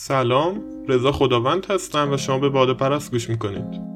سلام رضا خداوند هستم و شما به باده پرست گوش می‌کنید.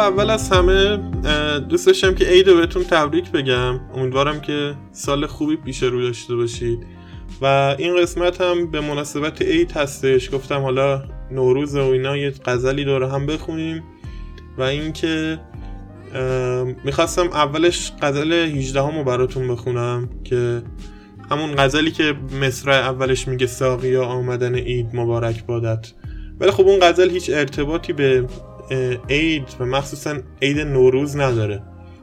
اول از همه دوست داشتم که عید بهتون تبریک بگم. امیدوارم که سال خوبی پیش رو داشته باشید. و این قسمت هم به مناسبت عید هستش. گفتم حالا نوروز و اینا یه غزلی داره هم بخونیم. و اینکه می‌خواستم اولش غزل 18 همو براتون بخونم که همون غزلی که مصرع اولش میگه ساقیا آمدن عید مبارک بادت. ولی خب اون غزل هیچ ارتباطی به عید و مخصوصا عید نوروز نداره.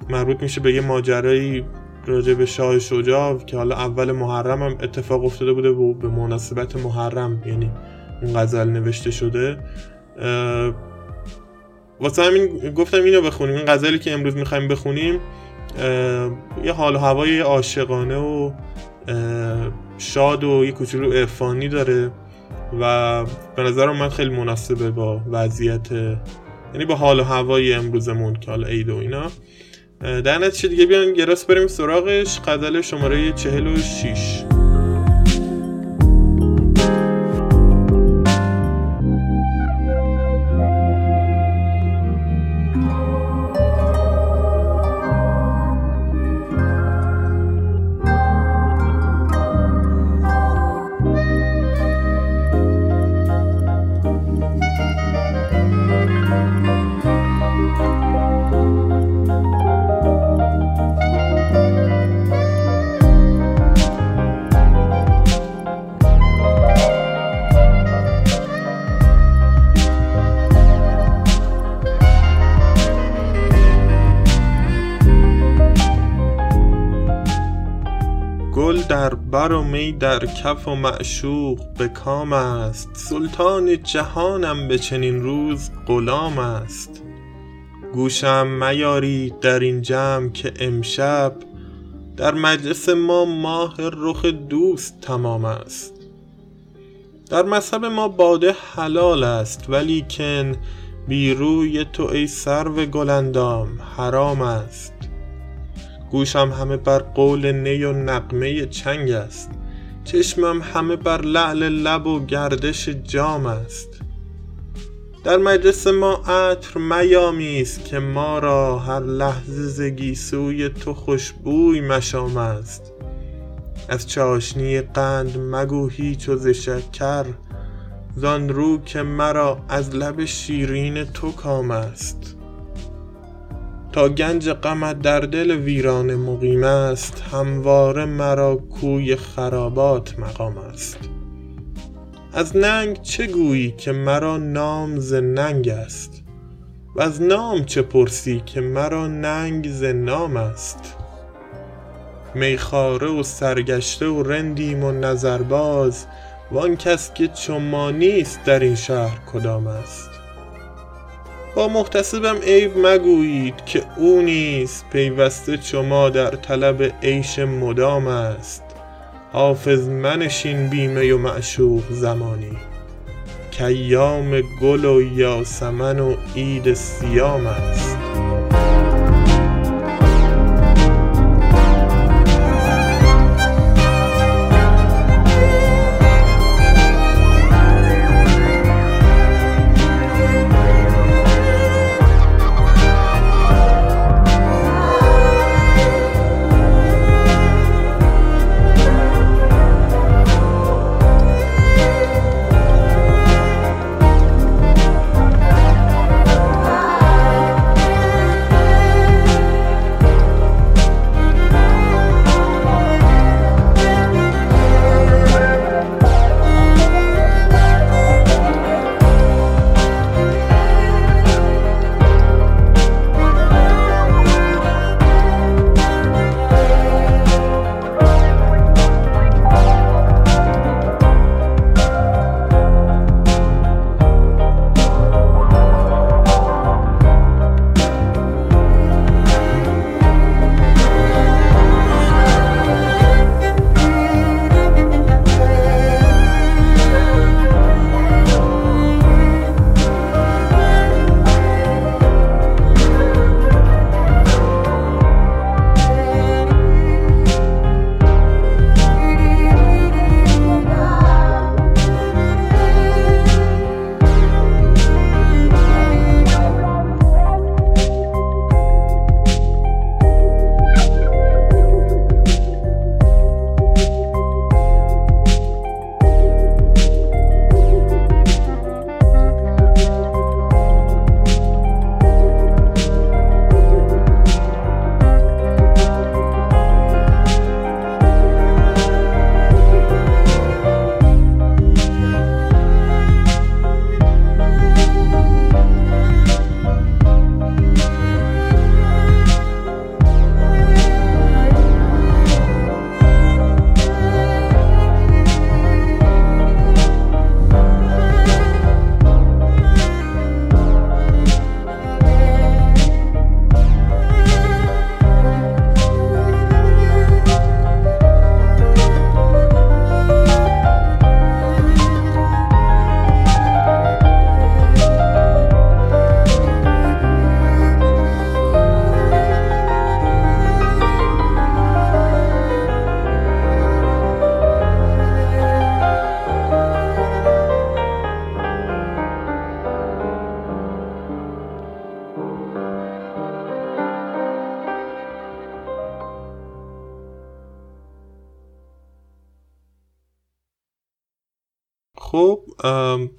مربوط میشه به یه ماجرایی راجع به شاه شجاع که حالا اول محرم هم اتفاق افتاده بوده و به مناسبت محرم یعنی اون غزل نوشته شده. واسه همین گفتم اینو بخونیم. این غزلی که امروز می‌خوایم بخونیم یه حال و هوای عاشقانه و شاد و یه کوچولو عرفانی داره و به نظر من خیلی مناسبه با وضعیت یعنی با حال و هوای امروزمون که حالا عید و اینا. در نتیجه دیگه بیان گراس بریم سراغش. قدل شماره 46 بر و می در کف و معشوق به کام است. سلطان جهانم به چنین روز غلام است. گوشم میاری در این جمع که امشب در مجلس ما ماه رخ دوست تمام است. در مذهب ما باده حلال است ولیکن بی روی تو ای سرو گلندام حرام است. گوشم همه بر قول نی و نقمه چنگ است. چشمم همه بر لعل لب و گردش جام است. در مجلس ما عطر میامیست که ما را هر لحظه زگی سوی تو خوشبوی مشام است. از چاشنی قند مگو هیچ و ز شکر زان رو که مرا از لب شیرین تو کام است. تا گنج غمت در دل ویران مقیم است همواره مرا کوی خرابات مقام است. از ننگ چه گویی که مرا نام ز ننگ است؟ و از نام چه پرسی که مرا ننگ ز نام است؟ میخاره و سرگشته و رندیم و نظرباز وان کس که چو ما نیست در این شهر کدام است؟ با محتسبم عیب مگویید که او نیز پیوسته چما در طلب عیش مدام است. حافظ منشین بیمه و معشوق زمانی. کیام گل و یاسمن و عید سیام است.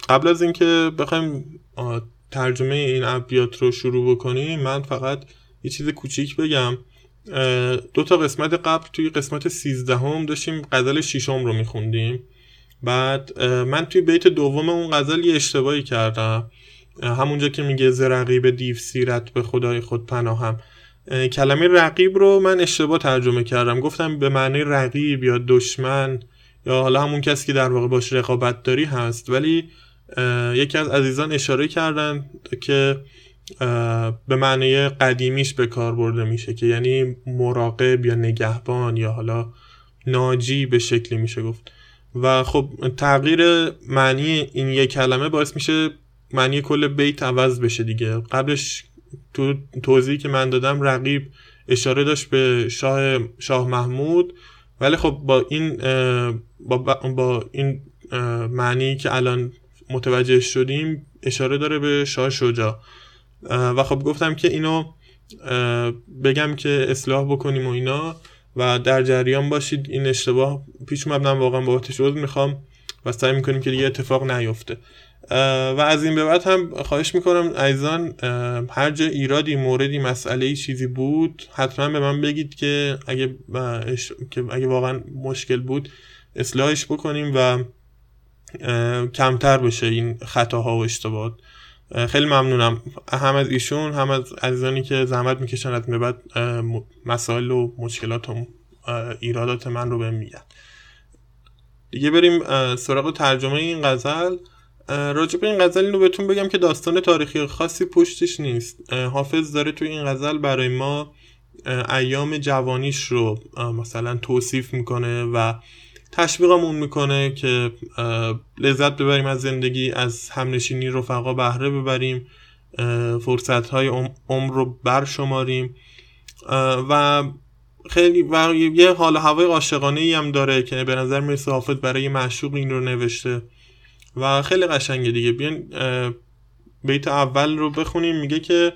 قبل از اینکه بخوایم ترجمه این ابیات رو شروع بکنیم من فقط یه چیز کوچیک بگم. دو تا قسمت قبل توی قسمت سیزدهم داشتیم غزل شیشم رو میخوندیم. بعد من توی بیت دوم اون غزل یه اشتباهی کردم. همونجا که میگه ز رقیب دیو سیرت به خدای خود پناهم. کلمه رقیب رو من اشتباه ترجمه کردم. گفتم به معنی رقیب یا دشمن یا حالا همون کسی که در واقع باش رقابت داری هست. ولی یکی از عزیزان اشاره کردن که به معنی قدیمیش به کار برده میشه که یعنی مراقب یا نگهبان یا حالا ناجی به شکلی میشه گفت. و خب تغییر معنی این یک کلمه باعث میشه معنی کل بیت عوض بشه دیگه. قبلش تو توضیحی که من دادم رقیب اشاره داشت به شاه شاه محمود ولی خب با این با, با این معنی که الان متوجه شدیم اشاره داره به شاه شجاع. و خب گفتم که اینو بگم که اصلاح بکنیم و اینا و در جریان باشید. این اشتباه پیش اومدم واقعا با عذر می‌خوام و سعی می‌کنیم که دیگه اتفاق نیفته. و از این به بعد هم خواهش می‌کنم عزیزان هر جا ایرادی موردی مسئله چیزی بود حتما به من بگید که اگه, که اگه واقعا مشکل بود اصلاحش بکنیم و کمتر بشه این خطاها و اشتباهات. خیلی ممنونم. هم از ایشون هم از عزیزانی که زحمت می‌کشن از بعد مسائل و مشکلات و ایرادات من رو به میگن. دیگه بریم سراغ ترجمه این غزل. راجع به این غزل اینو بهتون بگم که داستان تاریخی خاصی پشتش نیست. حافظ داره توی این غزل برای ما ایام جوانیش رو مثلا توصیف می‌کنه و تشویقمون می‌کنه که لذت ببریم از زندگی از همنشینی رفقا بهره ببریم فرصت های عمر رو برشماریم. و خیلی و یه حال هوای عاشقانه ای هم داره که به نظر می‌رسه حافظ برای معشوق این رو نوشته. و خیلی قشنگه دیگه. بیان بیت اول رو بخونیم. میگه که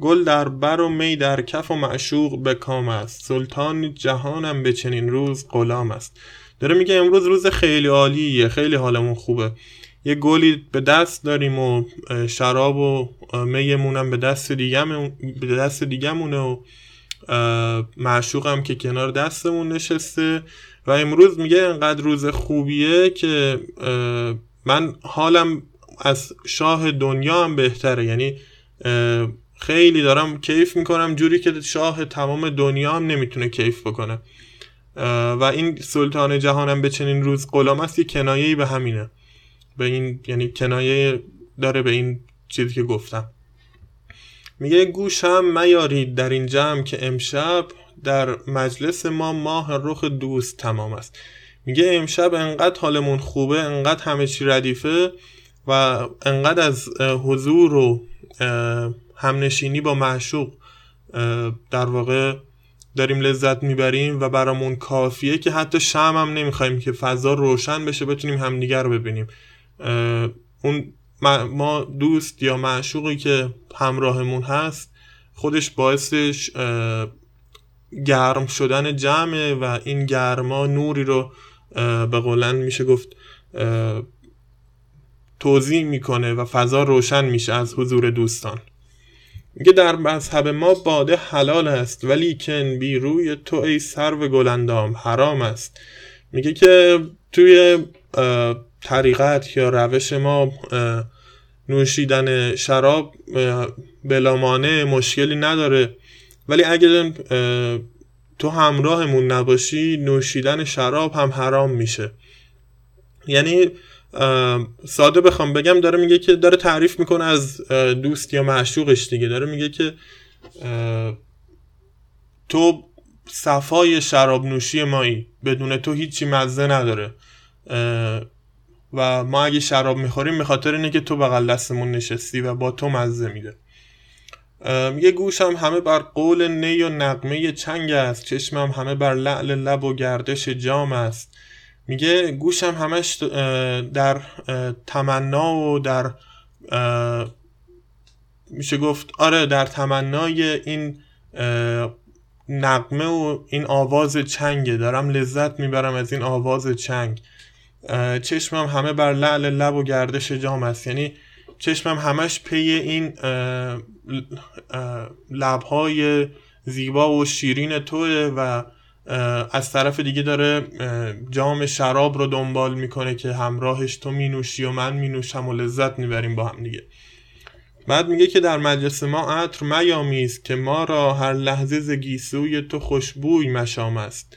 گل در بر و می در کف و معشوق به کام است. سلطان جهانم به چنین روز غلام است. داره میگه امروز روز خیلی عالیه خیلی حالمون خوبه. یه گلی به دست داریم و شراب و میمونم به دست دیگه به دست دیگه مونه و معشوقم که کنار دستمون نشسته. و امروز میگه انقدر روز خوبیه که من حالم از شاه دنیا هم بهتره. یعنی خیلی دارم کیف می‌کنم جوری که شاه تمام دنیا هم نمی‌تونه کیف بکنه. و این سلطان جهانم به چنین روز غلام است یه کنایه به همینه. به این یعنی کنایه داره به این چیزی که گفتم. میگه گوشم میارید در این جمع که امشب در مجلس ما ماه رخ دوست تمام است. میگه امشب انقدر حالمون خوبه انقدر همه چی ردیفه و انقدر از حضور و همنشینی با معشوق در واقع داریم لذت می‌بریم و برامون کافیه که حتی شم هم نمی‌خوایم که فضا روشن بشه بتونیم همدیگر رو ببینیم. اون ما دوست یا معشوقی که همراهمون هست خودش باعثش گرم شدن جمعه و این گرما نوری رو به قولن میشه گفت توضیح می‌کنه و فضا روشن میشه از حضور دوستان. میگه در مذهب ما باده حلال است ولی کن بی روی تو ای سرو گلندام حرام است. میگه که توی طریقت یا روش ما نوشیدن شراب بلامانه مشکلی نداره. ولی اگر تو همراهمون نباشی نوشیدن شراب هم حرام میشه. یعنی ساده بخوام بگم داره میگه که داره تعریف می‌کنه از دوست یا معشوقش دیگه. داره میگه که تو صفای شراب نوشی مایی. بدون تو هیچی مزه نداره. و ما اگه شراب می‌خوریم به خاطر اینه که تو بغل دستمون نشستی و با تو مزه میده. میگه گوشم همه بر قول نی و نقمه چنگ است. چشمم همه بر لعل لب و گردش جام است. میگه گوشم همش در تمنا و در میشه گفت آره در تمنای این نقمه و این آواز چنگه. دارم لذت می‌برم از این آواز چنگ. چشمم همه بر لعل لب و گردش جام است. یعنی چشمم همش پی این لبهای زیبا و شیرین توه و از طرف دیگه داره جام شراب رو دنبال می‌کنه که همراهش تو مینوشی و من مینوشم و لذت می‌بریم با هم دیگه. بعد میگه که در مجلس ما عطر میامیست که ما را هر لحظه ز گیسوی تو خوشبوی مشام است.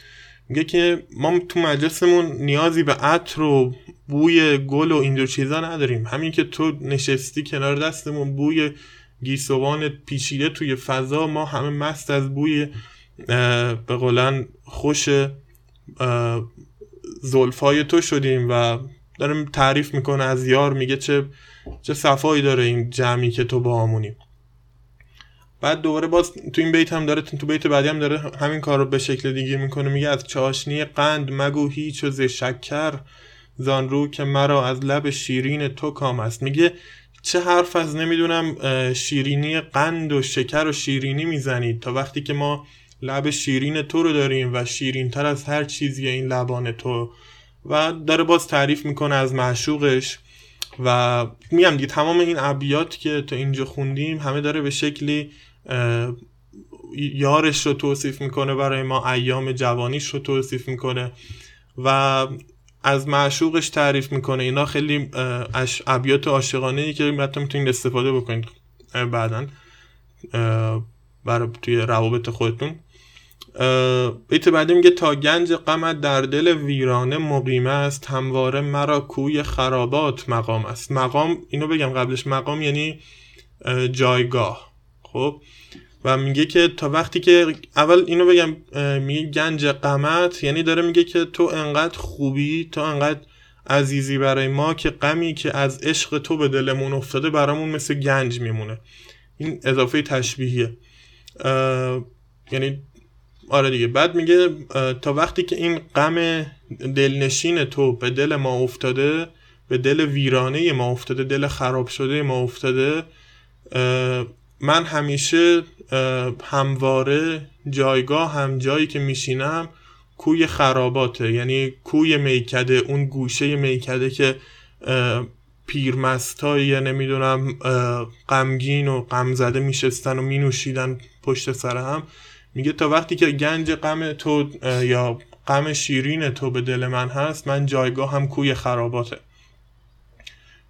میگه که ما تو مجلسمون نیازی به عطر و بوی گل و اینجور چیزا نداریم. همین که تو نشستی کنار دستمون بوی گیسوان پیچیده توی فضا ما همه مست از بوی به قولن خوش زلفای تو شدیم و دارم تعریف می‌کنه از یار میگه چه چه صفایی داره این جمعی که تو با همونیم بعد دوباره باز تو این بیت هم داره تو بیت بعدی هم داره همین کار رو به شکل دیگه می‌کنه میگه از چاشنی قند مگو هیچ و ز شکر زان رو که مرا از لب شیرین تو کام است. میگه چه حرف از نمی‌دونم شیرینی قند و شکر و شیرینی می‌زنید تا وقتی که ما لب شیرین تو رو داریم و شیرین تر از هر چیزی این لبان تو. و داره باز تعریف می‌کنه از معشوقش. و میگم دیگه تمام این ابیات که تا اینجا خوندیم همه داره به شکلی یارش رو توصیف می‌کنه برای ما ایام جوانیش رو توصیف می‌کنه. و از معشوقش تعریف می‌کنه. اینا خیلی ابیات عاشقانه ای که حتی می‌تونید استفاده بکنید بعدا برای توی روابط خودتون. بیت بعدی میگه تا گنج غمت در دل ویرانه مقیم است همواره مرا کوی خرابات مقام است. مقام اینو بگم قبلش مقام یعنی جایگاه. خب؟ و میگه که تا وقتی که اول اینو بگم میگه گنج قمت یعنی داره میگه که تو انقدر خوبی تو انقدر عزیزی برای ما که غمی که از عشق تو به دلمون افتاده برامون مثل گنج میمونه. این اضافه تشبیهیه. یعنی آره دیگه. بعد میگه تا وقتی که این غم دلنشین تو به دل ما افتاده به دل ویرانه ما افتاده دل خراب شده ما افتاده من همیشه همواره جایگاه هم جایی که میشینم کوی خراباته. یعنی کوی میکده اون گوشه میکده که پیرمستایی نمی‌دونم غمگین و غمزده میشستن و مینوشیدن پشت سر هم میگه تا وقتی که گنج غم تو یا غم شیرین تو به دل من هست من جایگاه هم کوی خراباته.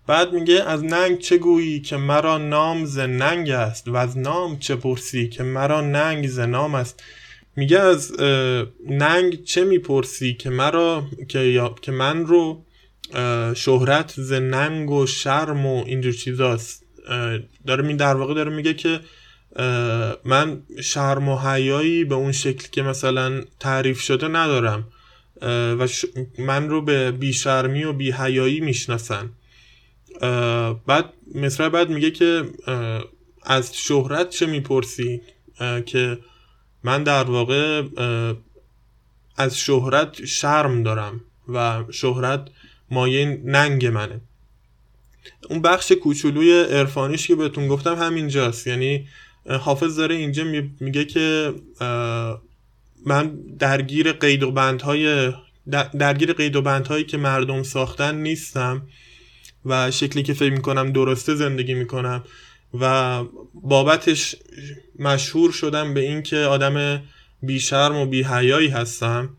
بعد میگه از ننگ چه گویی که مرا نام ز ننگ است و از نام چه پرسی که مرا ننگ ز نام است. میگه از ننگ چه می‌پرسی که مرا که, یا... که من رو شهرت ز ننگ و شرم و اینجور چیزاست. داره می در واقع داره میگه که من شرم و حیایی به اون شکل که مثلا تعریف شده ندارم. و من رو به بیشرمی و بیهیایی می‌شناسن. بعد مصرع بعد میگه که از شهرت چه می‌پرسی؟ که من در واقع از شهرت شرم دارم و شهرت مایه ننگ منه. اون بخش کوچولوی عرفانیش که بهتون گفتم همینجاست. یعنی حافظ داره اینجا میگه که من درگیر قید و بندهای درگیر قید و بندهایی که مردم ساختن نیستم و شکلی که فکر می‌کنم درسته زندگی می‌کنم و بابتش مشهور شدم به اینکه آدم بیشرم و بیهیایی هستم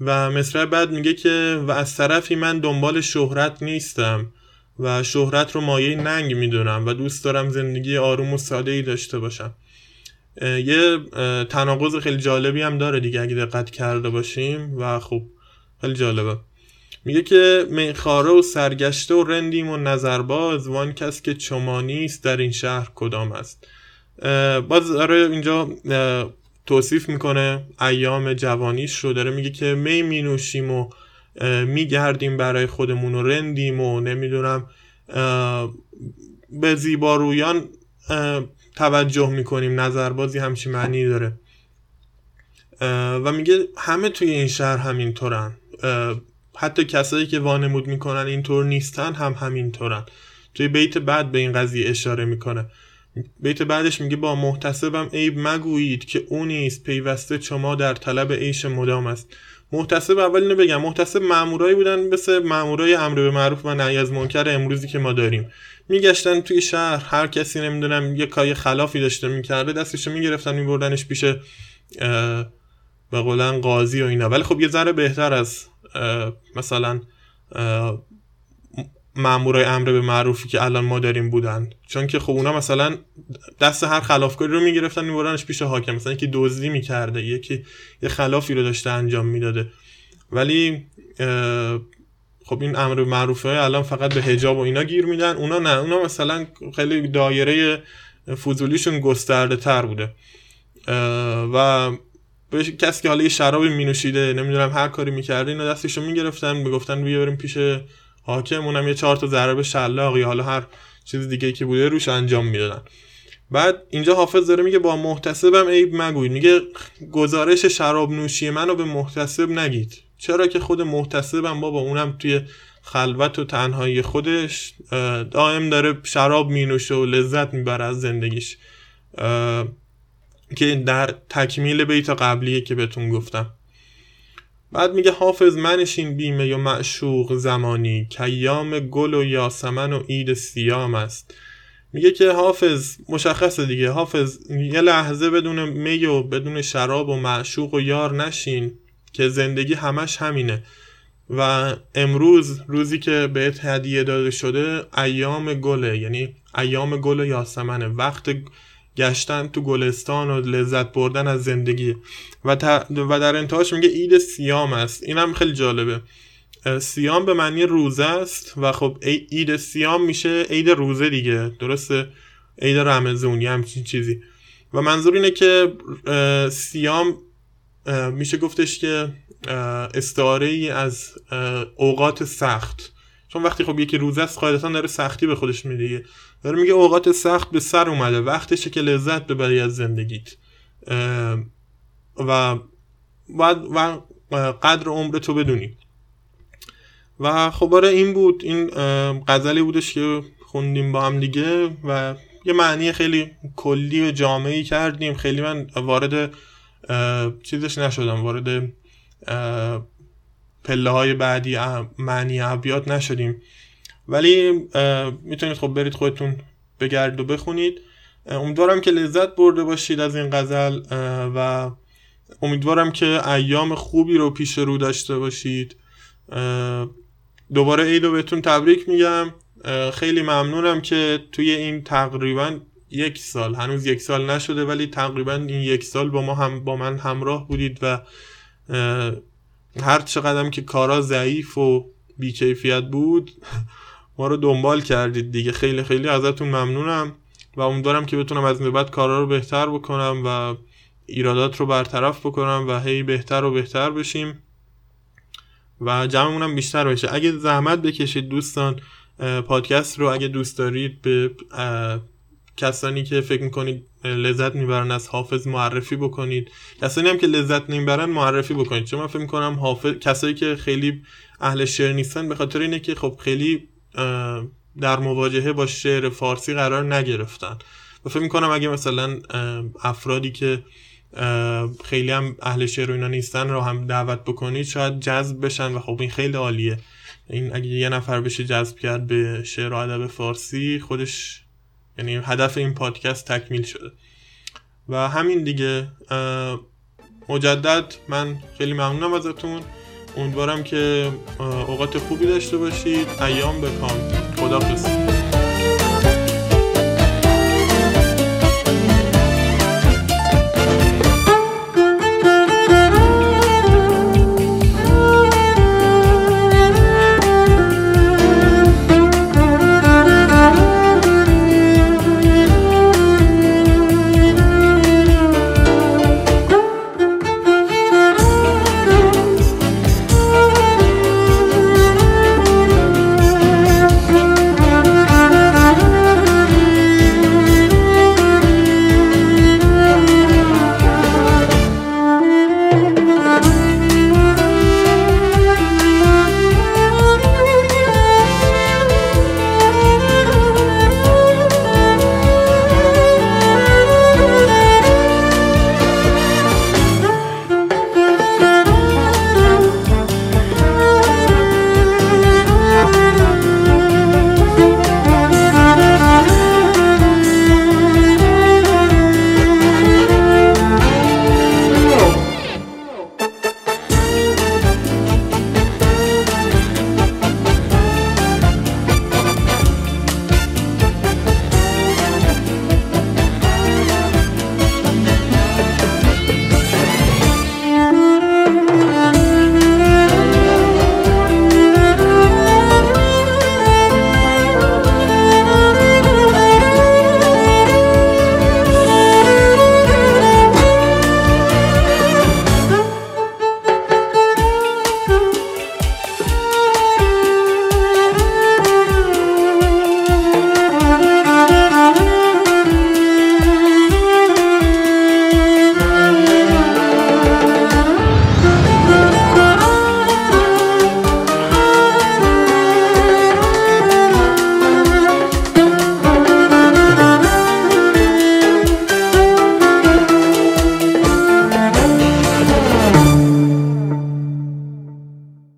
و مصرع بعد میگه که و از طرفی من دنبال شهرت نیستم. و شهرت رو مایه ننگ می‌دونم و دوست دارم زندگی آروم و ساده ای داشته باشم. یه تناقض خیلی جالبی هم داره دیگه اگه دقت کرده باشیم و خب خیلی جالبه. میگه که میخاره و سرگشته و رندیم و نظرباز وان کس که چمانیست در این شهر کدام است؟ باز داره اینجا توصیف می‌کنه ایام جوانیش رو داره میگه که می مینوشیم و میگردیم برای خودمون و رندیم و نمی‌دونم به زیبارویان توجه می‌کنیم. نظربازی همچی معنی داره. و میگه همه توی این شهر همینطورن. حتی کسایی که وانمود می‌کنن اینطور نیستن هم همینطورن. توی بیت بعد به این قضیه اشاره می‌کنه. بیت بعدش میگه با محتسبم عیب مگویید که او نیست پیوسته شما در طلب عیش مدام است. محتسب اول اینو بگم. محتسب مامورایی بودن مثل مامورای امر به معروف و نهی از منکر امروزی که ما داریم. میگشتن توی شهر هر کسی نمی‌دونم یه کای خلافی داشته می‌کرده دستشو می‌گرفتن میبردنش پیش به قولن قاضی و اینا. ولی خب یه ذره بهتر از مثلا مامورای امر به معروفی که الان ما داریم بودن. چون که خب اونا مثلا دست هر خلافکاری رو می‌گرفتن میبردنش پیش حاکم. مثلا یکی دزدی می‌کرده یکی یه خلافی رو داشته انجام می‌داده. ولی خب این امر به معروفه الان فقط به حجاب و اینا گیر میدن. اونا نه. اونا مثلا خیلی دایره فضولیشون گسترده تر بوده. و به کسی که حالا یه شرابی مینوشیده نمی‌دونم هر کاری می‌کرده اینو دستشو می‌گرفتن می‌گفتن بیاریم پیش حاکم اونم یه چهار تا ضربه شلاق یا حالا هر چیز دیگه که بوده روش انجام می‌دادن. بعد اینجا حافظ داره میگه با محتسبم عیب مگوید. میگه گزارش شراب نوشی منو به محتسب نگید. چرا که خود محتسبم بابا اونم توی خلوت و تنهایی خودش دائم داره شراب مینوشه و لذت می‌بره از زندگیش. که در تکمیل بیت قبلیه که بهتون گفتم. بعد میگه حافظ منشین بیمه یا معشوق زمانی. کیام گل و یاسمن و عید سیام است. میگه که حافظ مشخصه دیگه. حافظ یه لحظه بدون می و بدون شراب و معشوق و یار نشین که زندگی همش همینه. و امروز روزی که بهت هدیه داده شده ایام گله. یعنی ایام گل و یاسمنه. وقت گشتن تو گلستان و لذت بردن از زندگی. و, و در انتهاش میگه عید سیام است. اینم خیلی جالبه. سیام به معنی روزه است و خب عید سیام میشه عید روزه دیگه. درسته؟ عید رمزون یه همچین چیزی. و منظور اینه که سیام میشه گفتش که استعاره ای از اوقات سخت. چون وقتی خب یکی روزه است قاعدتا داره سختی به خودش میده داره میگه اوقات سخت به سر اومده وقتشه که لذت ببری از زندگیت. و بعد و قدر عمر تو بدونی. و خب آره این بود. این غزلی بودش که خوندیم با هم دیگه و یه معنی خیلی کلی و جامعی کردیم. خیلی من وارد چیزش نشدم وارد پله های بعدی معنی عبیات نشدیم. ولی می‌تونید خب برید خودتون بگرد و بخونید. امیدوارم که لذت برده باشید از این غزل و امیدوارم که ایام خوبی رو پیش رو داشته باشید. دوباره عید رو بهتون تبریک میگم. خیلی ممنونم که توی این تقریبا یک سال هنوز یک سال نشده ولی تقریبا این یک سال با ما هم با من همراه بودید و هر چقدر که کارا ضعیف و بیکیفیت بود ما رو دنبال کردید دیگه. خیلی خیلی ازتون ممنونم و امیدوارم که بتونم از این بعد کارا رو بهتر بکنم و ایرادات رو برطرف بکنم و هی بهتر و بهتر بشیم و جمعمونم بیشتر بشه. اگه زحمت بکشید دوستان پادکست رو اگه دوست دارید به کسانی که فکر می‌کنید لذت می‌برن از حافظ معرفی بکنید. کسانی هم که لذت نمی‌برن معرفی بکنید. چون من فکر می‌کنم حافظ کسایی که خیلی اهل شعر نیستن به خاطر اینه که خب خیلی در مواجهه با شعر فارسی قرار نگرفتن. و فکر می‌کنم اگه مثلا افرادی که خیلی هم اهل شعر و اینا نیستن رو هم دعوت بکنید شاید جذب بشن و خب این خیلی عالیه. این اگه یه نفر بشه جذب کرد به شعر و ادب فارسی خودش یعنی هدف این پادکست تکمیل شده. و همین دیگه مجدد من خیلی ممنونم ازتون. امیدوارم که اوقات خوبی داشته باشید. ایام بکام خدا